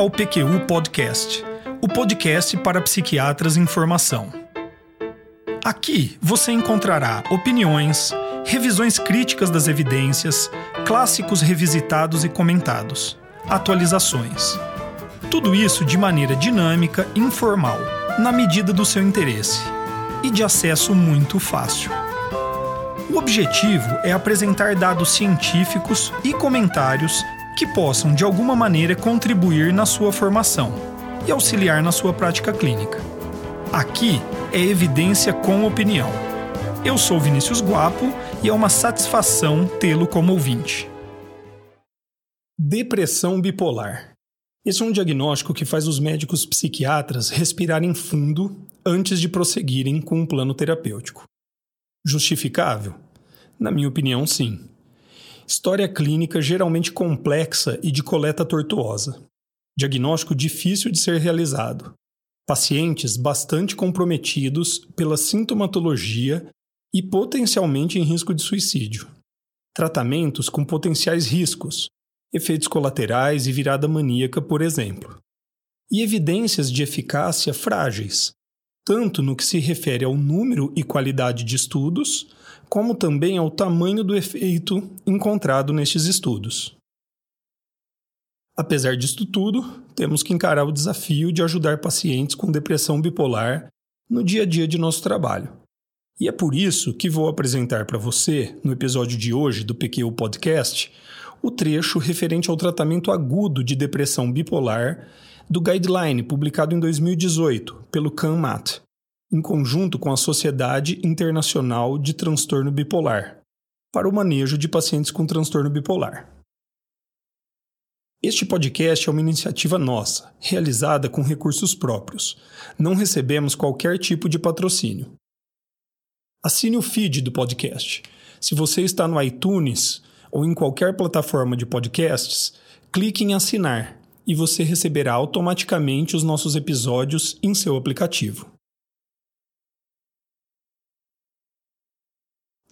ao PQU Podcast, o podcast para psiquiatras em formação. Aqui você encontrará opiniões, revisões críticas das evidências, clássicos revisitados e comentados, atualizações. Tudo isso de maneira dinâmica e informal, na medida do seu interesse e de acesso muito fácil. O objetivo é apresentar dados científicos e comentários que possam de alguma maneira contribuir na sua formação e auxiliar na sua prática clínica. Aqui é evidência com opinião. Eu sou Vinícius Guapo e é uma satisfação tê-lo como ouvinte. Depressão bipolar. Esse é um diagnóstico que faz os médicos psiquiatras respirarem fundo antes de prosseguirem com um plano terapêutico. Justificável? Na minha opinião, sim. História clínica geralmente complexa e de coleta tortuosa. Diagnóstico difícil de ser realizado. Pacientes bastante comprometidos pela sintomatologia e potencialmente em risco de suicídio. Tratamentos com potenciais riscos, efeitos colaterais e virada maníaca, por exemplo. E evidências de eficácia frágeis, tanto no que se refere ao número e qualidade de estudos, como também ao tamanho do efeito encontrado nestes estudos. Apesar disto tudo, temos que encarar o desafio de ajudar pacientes com depressão bipolar no dia a dia de nosso trabalho. E é por isso que vou apresentar para você, no episódio de hoje do PQ Podcast, o trecho referente ao tratamento agudo de depressão bipolar do Guideline publicado em 2018 pelo CANMAT, em conjunto com a Sociedade Internacional de Transtorno Bipolar, para o manejo de pacientes com transtorno bipolar. Este podcast é uma iniciativa nossa, realizada com recursos próprios. Não recebemos qualquer tipo de patrocínio. Assine o feed do podcast. Se você está no iTunes ou em qualquer plataforma de podcasts, clique em assinar e você receberá automaticamente os nossos episódios em seu aplicativo.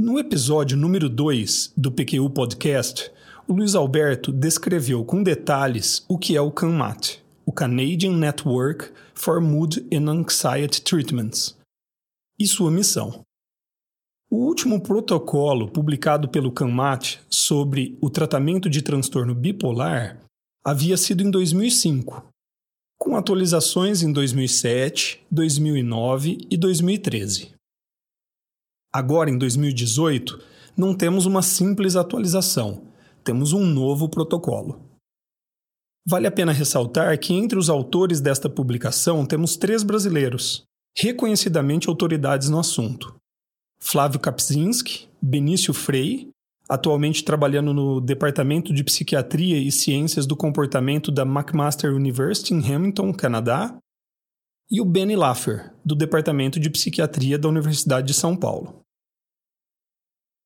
No episódio número 2 do PQU Podcast, o Luiz Alberto descreveu com detalhes o que é o CANMAT, o Canadian Network for Mood and Anxiety Treatments, e sua missão. O último protocolo publicado pelo CANMAT sobre o tratamento de transtorno bipolar havia sido em 2005, com atualizações em 2007, 2009 e 2013. Agora, em 2018, não temos uma simples atualização, temos um novo protocolo. Vale a pena ressaltar que entre os autores desta publicação temos três brasileiros, reconhecidamente autoridades no assunto: Flávio Kapczynski, Benício Frei atualmente trabalhando no Departamento de Psiquiatria e Ciências do Comportamento da McMaster University em Hamilton, Canadá, e o Benny Laffer, do Departamento de Psiquiatria da Universidade de São Paulo.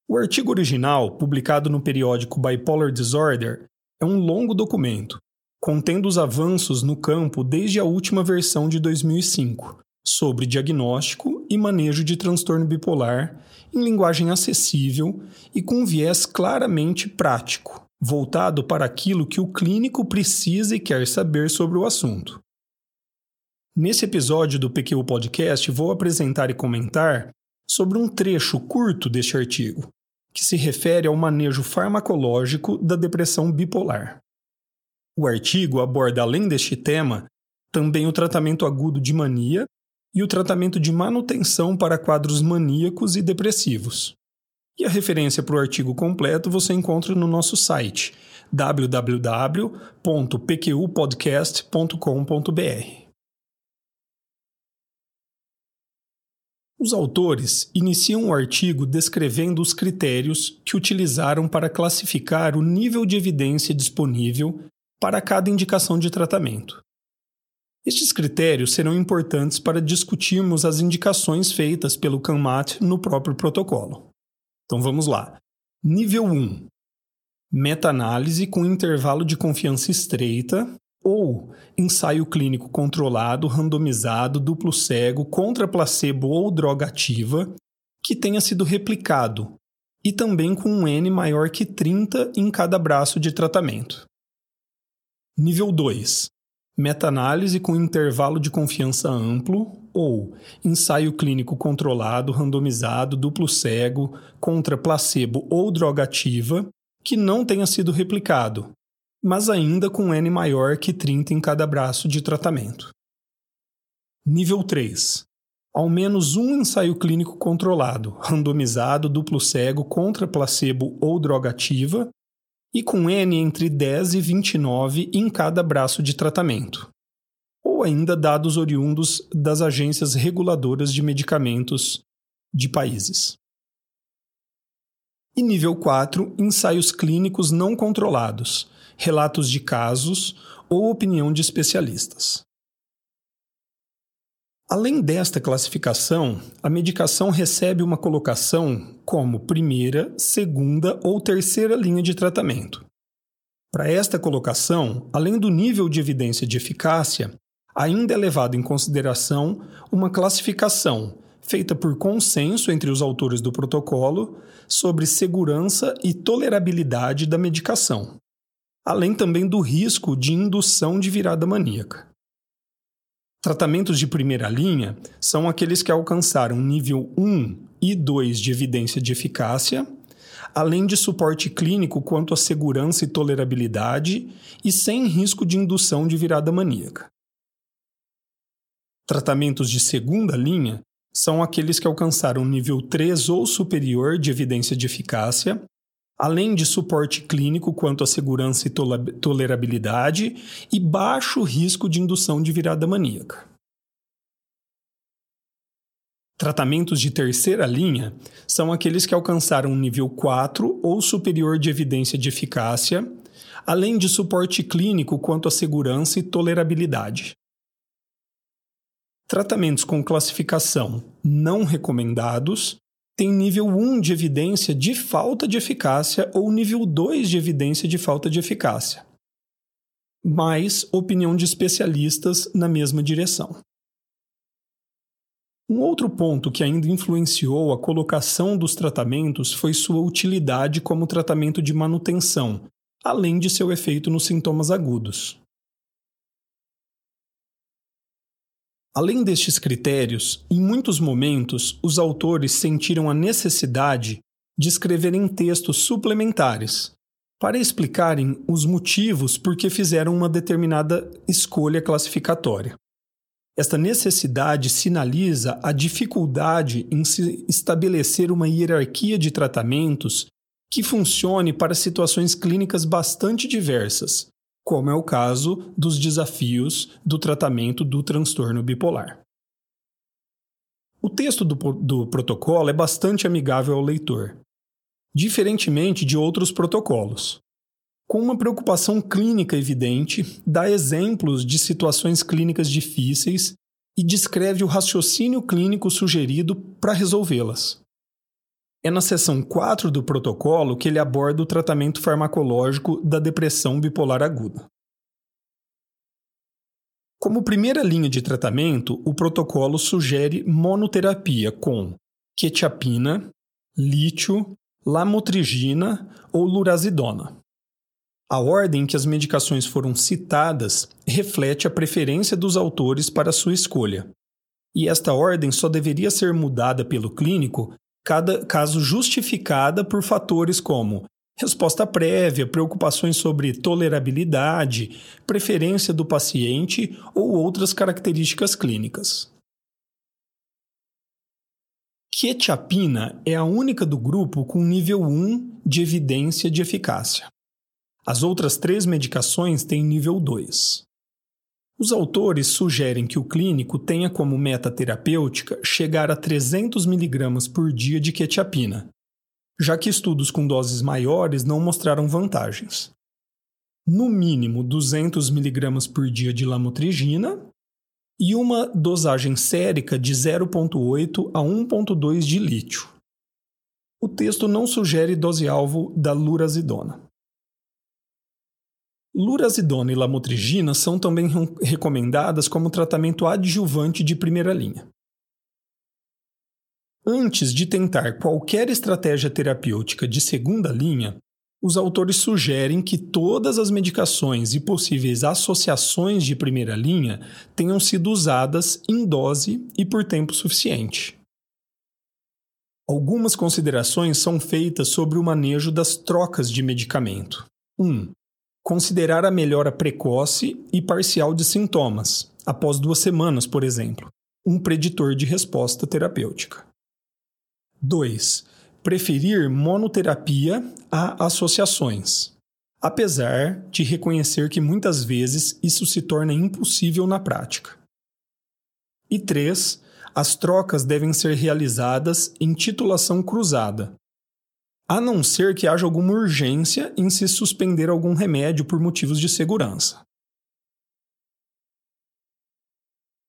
O artigo original, publicado no periódico Bipolar Disorder, é um longo documento, contendo os avanços no campo desde a última versão de 2005, sobre diagnóstico e manejo de transtorno bipolar em linguagem acessível e com um viés claramente prático, voltado para aquilo que o clínico precisa e quer saber sobre o assunto. Nesse episódio do PQ Podcast, vou apresentar e comentar sobre um trecho curto deste artigo, que se refere ao manejo farmacológico da depressão bipolar. O artigo aborda, além deste tema, também o tratamento agudo de mania e o tratamento de manutenção para quadros maníacos e depressivos. E a referência para o artigo completo você encontra no nosso site www.pqpodcast.com.br. Os autores iniciam o artigo descrevendo os critérios que utilizaram para classificar o nível de evidência disponível para cada indicação de tratamento. Estes critérios serão importantes para discutirmos as indicações feitas pelo CANMAT no próprio protocolo. Então vamos lá. Nível 1: meta-análise com intervalo de confiança estreita ou ensaio clínico controlado, randomizado, duplo cego, contra placebo ou droga ativa, que tenha sido replicado, e também com um N maior que 30 em cada braço de tratamento. Nível 2: meta-análise com intervalo de confiança amplo ou ensaio clínico controlado, randomizado, duplo cego, contra placebo ou droga ativa, que não tenha sido replicado, mas ainda com N maior que 30 em cada braço de tratamento. Nível 3. Ao menos um ensaio clínico controlado, randomizado, duplo cego, contra placebo ou droga ativa, e com N entre 10 e 29 em cada braço de tratamento, ou ainda dados oriundos das agências reguladoras de medicamentos de países. E nível 4, ensaios clínicos não controlados, relatos de casos ou opinião de especialistas. Além desta classificação, a medicação recebe uma colocação como primeira, segunda ou terceira linha de tratamento. Para esta colocação, além do nível de evidência de eficácia, ainda é levado em consideração uma classificação feita por consenso entre os autores do protocolo sobre segurança e tolerabilidade da medicação, além também do risco de indução de virada maníaca. Tratamentos de primeira linha são aqueles que alcançaram nível 1 e 2 de evidência de eficácia, além de suporte clínico quanto à segurança e tolerabilidade e sem risco de indução de virada maníaca. Tratamentos de segunda linha são aqueles que alcançaram nível 3 ou superior de evidência de eficácia, além de suporte clínico quanto à segurança e tolerabilidade e baixo risco de indução de virada maníaca. Tratamentos de terceira linha são aqueles que alcançaram nível 4 ou superior de evidência de eficácia, além de suporte clínico quanto à segurança e tolerabilidade. Tratamentos com classificação não recomendados tem nível 1 de evidência de falta de eficácia ou nível 2 de evidência de falta de eficácia, mais opinião de especialistas na mesma direção. Um outro ponto que ainda influenciou a colocação dos tratamentos foi sua utilidade como tratamento de manutenção, além de seu efeito nos sintomas agudos. Além destes critérios, em muitos momentos os autores sentiram a necessidade de escreverem textos suplementares para explicarem os motivos por que fizeram uma determinada escolha classificatória. Esta necessidade sinaliza a dificuldade em se estabelecer uma hierarquia de tratamentos que funcione para situações clínicas bastante diversas, como é o caso dos desafios do tratamento do transtorno bipolar. O texto do, do, protocolo é bastante amigável ao leitor, diferentemente de outros protocolos. Com uma preocupação clínica evidente, dá exemplos de situações clínicas difíceis e descreve o raciocínio clínico sugerido para resolvê-las. É na seção 4 do protocolo que ele aborda o tratamento farmacológico da depressão bipolar aguda. Como primeira linha de tratamento, o protocolo sugere monoterapia com quetiapina, lítio, lamotrigina ou lurazidona. A ordem em que as medicações foram citadas reflete a preferência dos autores para sua escolha. E esta ordem só deveria ser mudada pelo clínico cada caso justificada por fatores como resposta prévia, preocupações sobre tolerabilidade, preferência do paciente ou outras características clínicas. Quetiapina é a única do grupo com nível 1 de evidência de eficácia. As outras três medicações têm nível 2. Os autores sugerem que o clínico tenha como meta terapêutica chegar a 300 mg por dia de quetiapina, já que estudos com doses maiores não mostraram vantagens. No mínimo 200 mg por dia de lamotrigina e uma dosagem sérica de 0,8 a 1,2 de lítio. O texto não sugere dose-alvo da lurazidona. Lurazidona e lamotrigina são também recomendadas como tratamento adjuvante de primeira linha. Antes de tentar qualquer estratégia terapêutica de segunda linha, os autores sugerem que todas as medicações e possíveis associações de primeira linha tenham sido usadas em dose e por tempo suficiente. Algumas considerações são feitas sobre o manejo das trocas de medicamento. 1. Um, considerar a melhora precoce e parcial de sintomas, após duas semanas, por exemplo, um preditor de resposta terapêutica. 2 preferir monoterapia a associações, apesar de reconhecer que muitas vezes isso se torna impossível na prática. E 3. As trocas devem ser realizadas em titulação cruzada, a não ser que haja alguma urgência em se suspender algum remédio por motivos de segurança.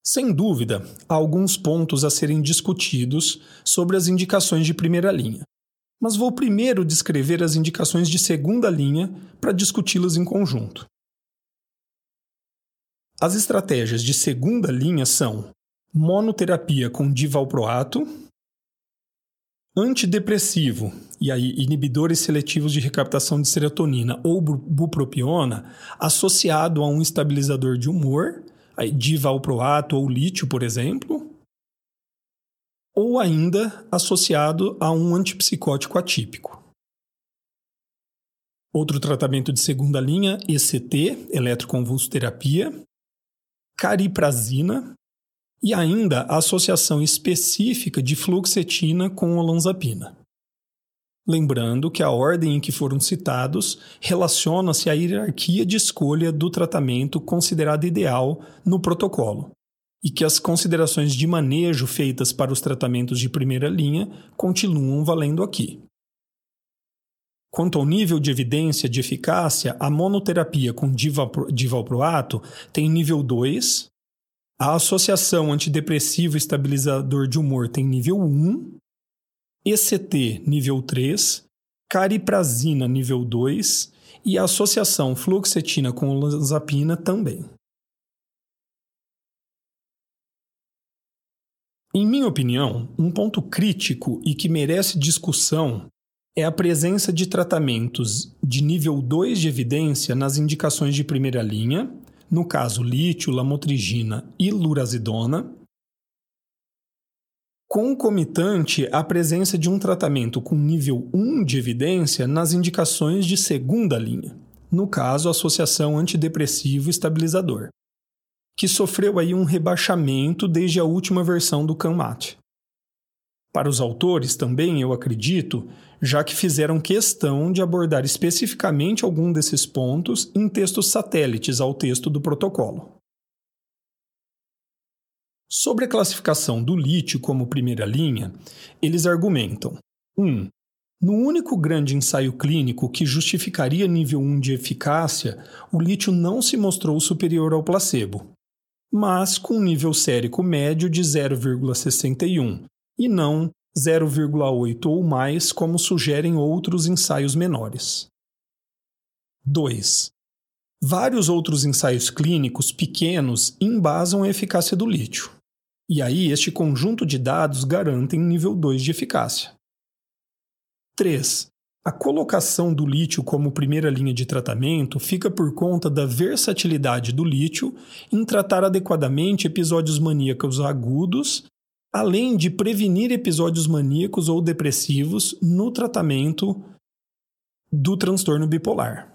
Sem dúvida, há alguns pontos a serem discutidos sobre as indicações de primeira linha, mas vou primeiro descrever as indicações de segunda linha para discuti-las em conjunto. As estratégias de segunda linha são monoterapia com divalproato, antidepressivo, e aí inibidores seletivos de recaptação de serotonina ou bupropiona, associado a um estabilizador de humor divalproato ou lítio, por exemplo, ou ainda associado a um antipsicótico atípico. Outro tratamento de segunda linha, ECT, eletroconvulsoterapia, cariprazina e ainda a associação específica de fluoxetina com olanzapina. Lembrando que a ordem em que foram citados relaciona-se à hierarquia de escolha do tratamento considerado ideal no protocolo, e que as considerações de manejo feitas para os tratamentos de primeira linha continuam valendo aqui. Quanto ao nível de evidência de eficácia, a monoterapia com divalproato tem nível 2, a associação antidepressivo estabilizador de humor tem nível 1 ECT nível 3, cariprazina nível 2 e a associação fluoxetina com olanzapina também. Em minha opinião, um ponto crítico e que merece discussão é a presença de tratamentos de nível 2 de evidência nas indicações de primeira linha, no caso lítio, lamotrigina e lurazidona, concomitante à presença de um tratamento com nível 1 de evidência nas indicações de segunda linha, no caso, associação antidepressivo estabilizador, que sofreu aí um rebaixamento desde a última versão do CANMAT. Para os autores também, eu acredito, já que fizeram questão de abordar especificamente algum desses pontos em textos satélites ao texto do protocolo. Sobre a classificação do lítio como primeira linha, eles argumentam: 1. Um, no único grande ensaio clínico que justificaria nível 1 de eficácia, o lítio não se mostrou superior ao placebo, mas com nível sérico médio de 0,61 e não 0,8 ou mais, como sugerem outros ensaios menores. 2. Vários outros ensaios clínicos pequenos embasam a eficácia do lítio. E aí, este conjunto de dados garantem nível 2 de eficácia. 3. A colocação do lítio como primeira linha de tratamento fica por conta da versatilidade do lítio em tratar adequadamente episódios maníacos agudos, além de prevenir episódios maníacos ou depressivos no tratamento do transtorno bipolar.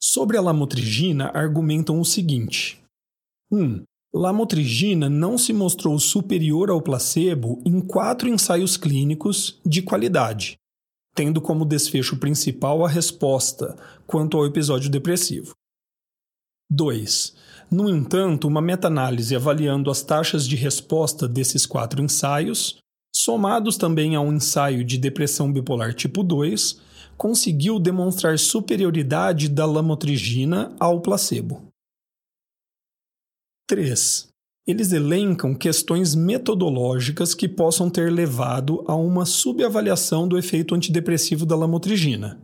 Sobre a lamotrigina, argumentam o seguinte: 1. Lamotrigina não se mostrou superior ao placebo em quatro ensaios clínicos de qualidade, tendo como desfecho principal a resposta quanto ao episódio depressivo. 2. No entanto, uma meta-análise avaliando as taxas de resposta desses quatro ensaios, somados também a um ensaio de depressão bipolar tipo 2, conseguiu demonstrar superioridade da lamotrigina ao placebo. 3. Eles elencam questões metodológicas que possam ter levado a uma subavaliação do efeito antidepressivo da lamotrigina,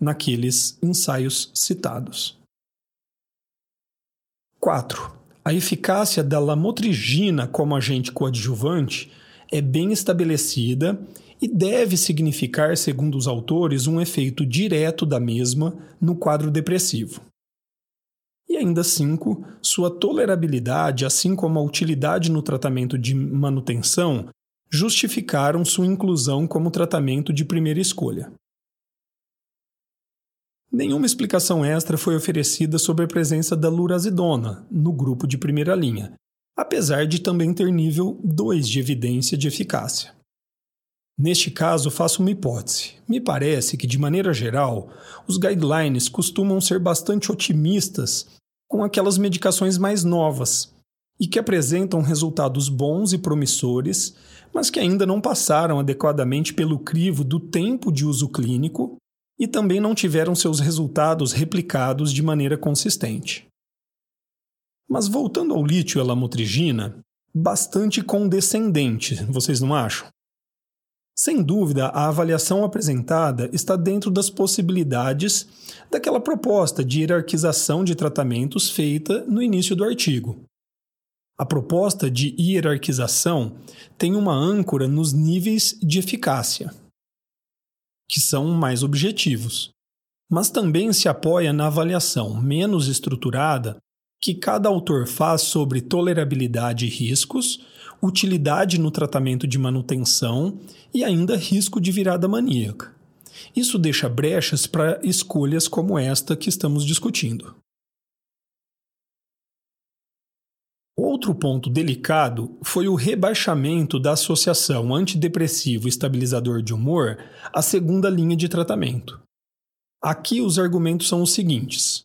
naqueles ensaios citados. 4. A eficácia da lamotrigina como agente coadjuvante é bem estabelecida e deve significar, segundo os autores, um efeito direto da mesma no quadro depressivo. E ainda cinco, sua tolerabilidade, assim como a utilidade no tratamento de manutenção, justificaram sua inclusão como tratamento de primeira escolha. Nenhuma explicação extra foi oferecida sobre a presença da lurazidona no grupo de primeira linha, apesar de também ter nível 2 de evidência de eficácia. Neste caso, faço uma hipótese. Me parece que, de maneira geral, os guidelines costumam ser bastante otimistas com aquelas medicações mais novas e que apresentam resultados bons e promissores, mas que ainda não passaram adequadamente pelo crivo do tempo de uso clínico e também não tiveram seus resultados replicados de maneira consistente. Mas voltando ao lítio e à lamotrigina, bastante condescendente, vocês não acham? Sem dúvida, a avaliação apresentada está dentro das possibilidades daquela proposta de hierarquização de tratamentos feita no início do artigo. A proposta de hierarquização tem uma âncora nos níveis de eficácia que são mais objetivos, mas também se apoia na avaliação menos estruturada que cada autor faz sobre tolerabilidade e riscos, utilidade no tratamento de manutenção e ainda risco de virada maníaca. Isso deixa brechas para escolhas como esta que estamos discutindo. Outro ponto delicado foi o rebaixamento da associação antidepressivo estabilizador de humor à segunda linha de tratamento. Aqui os argumentos são os seguintes: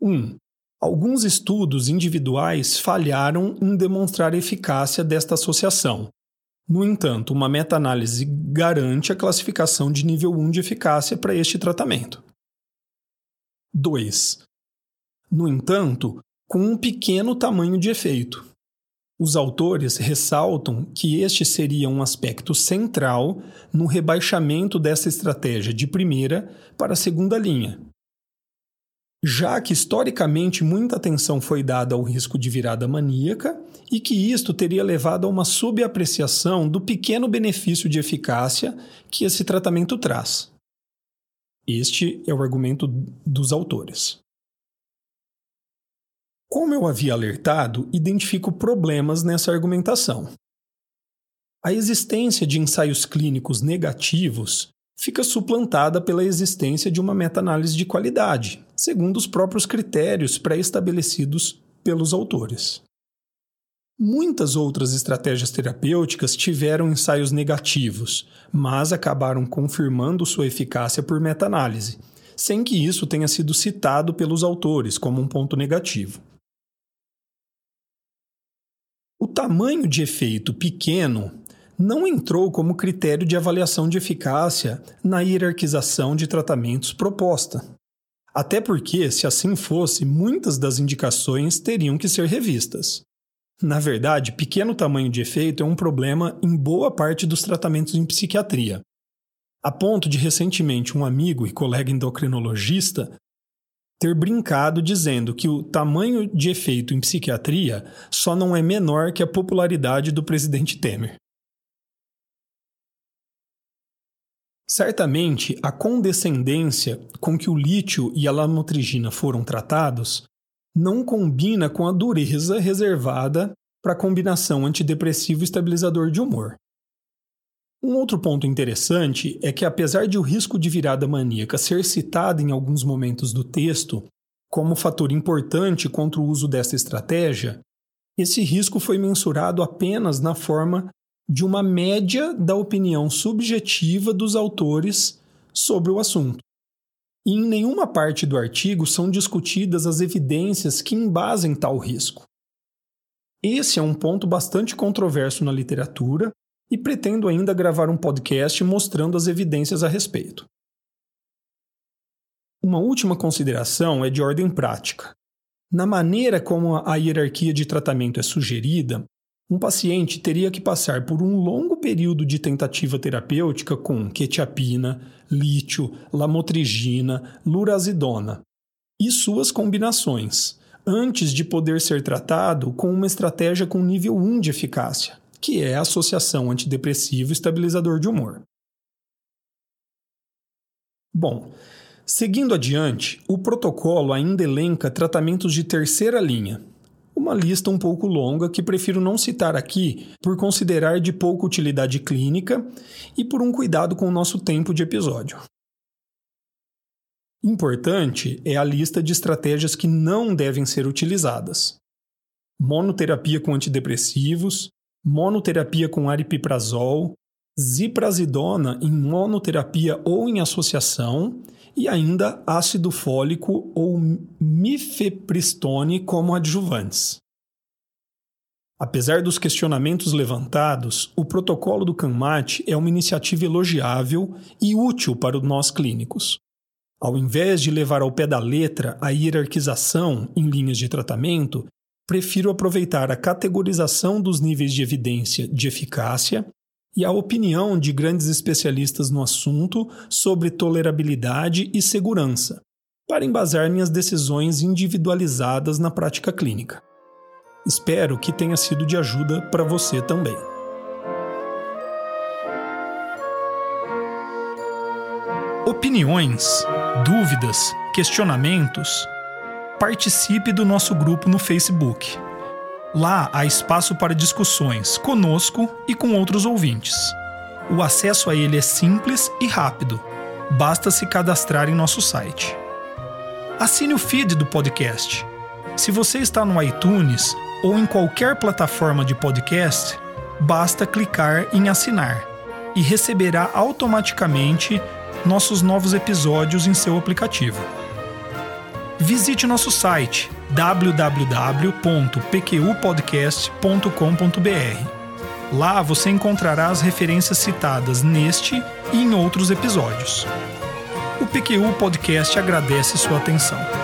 1. Um, alguns estudos individuais falharam em demonstrar a eficácia desta associação. No entanto, uma meta-análise garante a classificação de nível 1 de eficácia para este tratamento. 2. No entanto, com um pequeno tamanho de efeito. Os autores ressaltam que este seria um aspecto central no rebaixamento dessa estratégia de primeira para a segunda linha. Já que historicamente muita atenção foi dada ao risco de virada maníaca e que isto teria levado a uma subapreciação do pequeno benefício de eficácia que esse tratamento traz. Este é o argumento dos autores. Como eu havia alertado, identifico problemas nessa argumentação. A existência de ensaios clínicos negativos fica suplantada pela existência de uma meta-análise de qualidade, segundo os próprios critérios pré-estabelecidos pelos autores. Muitas outras estratégias terapêuticas tiveram ensaios negativos, mas acabaram confirmando sua eficácia por meta-análise, sem que isso tenha sido citado pelos autores como um ponto negativo. O tamanho de efeito pequeno não entrou como critério de avaliação de eficácia na hierarquização de tratamentos proposta. Até porque, se assim fosse, muitas das indicações teriam que ser revistas. Na verdade, pequeno tamanho de efeito é um problema em boa parte dos tratamentos em psiquiatria. A ponto de recentemente um amigo e colega endocrinologista ter brincado dizendo que o tamanho de efeito em psiquiatria só não é menor que a popularidade do presidente Temer. Certamente, a condescendência com que o lítio e a lamotrigina foram tratados não combina com a dureza reservada para a combinação antidepressivo estabilizador de humor. Um outro ponto interessante é que, apesar de o risco de virada maníaca ser citado em alguns momentos do texto como fator importante contra o uso dessa estratégia, esse risco foi mensurado apenas na forma de uma média da opinião subjetiva dos autores sobre o assunto. E em nenhuma parte do artigo são discutidas as evidências que embasem tal risco. Esse é um ponto bastante controverso na literatura e pretendo ainda gravar um podcast mostrando as evidências a respeito. Uma última consideração é de ordem prática. Na maneira como a hierarquia de tratamento é sugerida, um paciente teria que passar por um longo período de tentativa terapêutica com quetiapina, lítio, lamotrigina, lurazidona e suas combinações, antes de poder ser tratado com uma estratégia com nível 1 de eficácia, que é a associação antidepressivo estabilizador de humor. Bom, seguindo adiante, o protocolo ainda elenca tratamentos de terceira linha, uma lista um pouco longa que prefiro não citar aqui por considerar de pouca utilidade clínica e por um cuidado com o nosso tempo de episódio. Importante é a lista de estratégias que não devem ser utilizadas: monoterapia com antidepressivos, monoterapia com aripiprazol, ziprasidona em monoterapia ou em associação e ainda ácido fólico ou mifepristone como adjuvantes. Apesar dos questionamentos levantados, o protocolo do CANMAT é uma iniciativa elogiável e útil para nós clínicos. Ao invés de levar ao pé da letra a hierarquização em linhas de tratamento, prefiro aproveitar a categorização dos níveis de evidência de eficácia e a opinião de grandes especialistas no assunto sobre tolerabilidade e segurança, para embasar minhas decisões individualizadas na prática clínica. Espero que tenha sido de ajuda para você também. Opiniões, dúvidas, questionamentos? Participe do nosso grupo no Facebook Lá há espaço para discussões conosco e com outros ouvintes. O acesso a ele é simples e rápido. Basta se cadastrar em nosso site. Assine o feed do podcast. Se você está no iTunes ou em qualquer plataforma de podcast, basta clicar em assinar e receberá automaticamente nossos novos episódios em seu aplicativo. Visite nosso site www.pqpodcast.com.br. Lá você encontrará as referências citadas neste e em outros episódios. O PQU Podcast agradece sua atenção.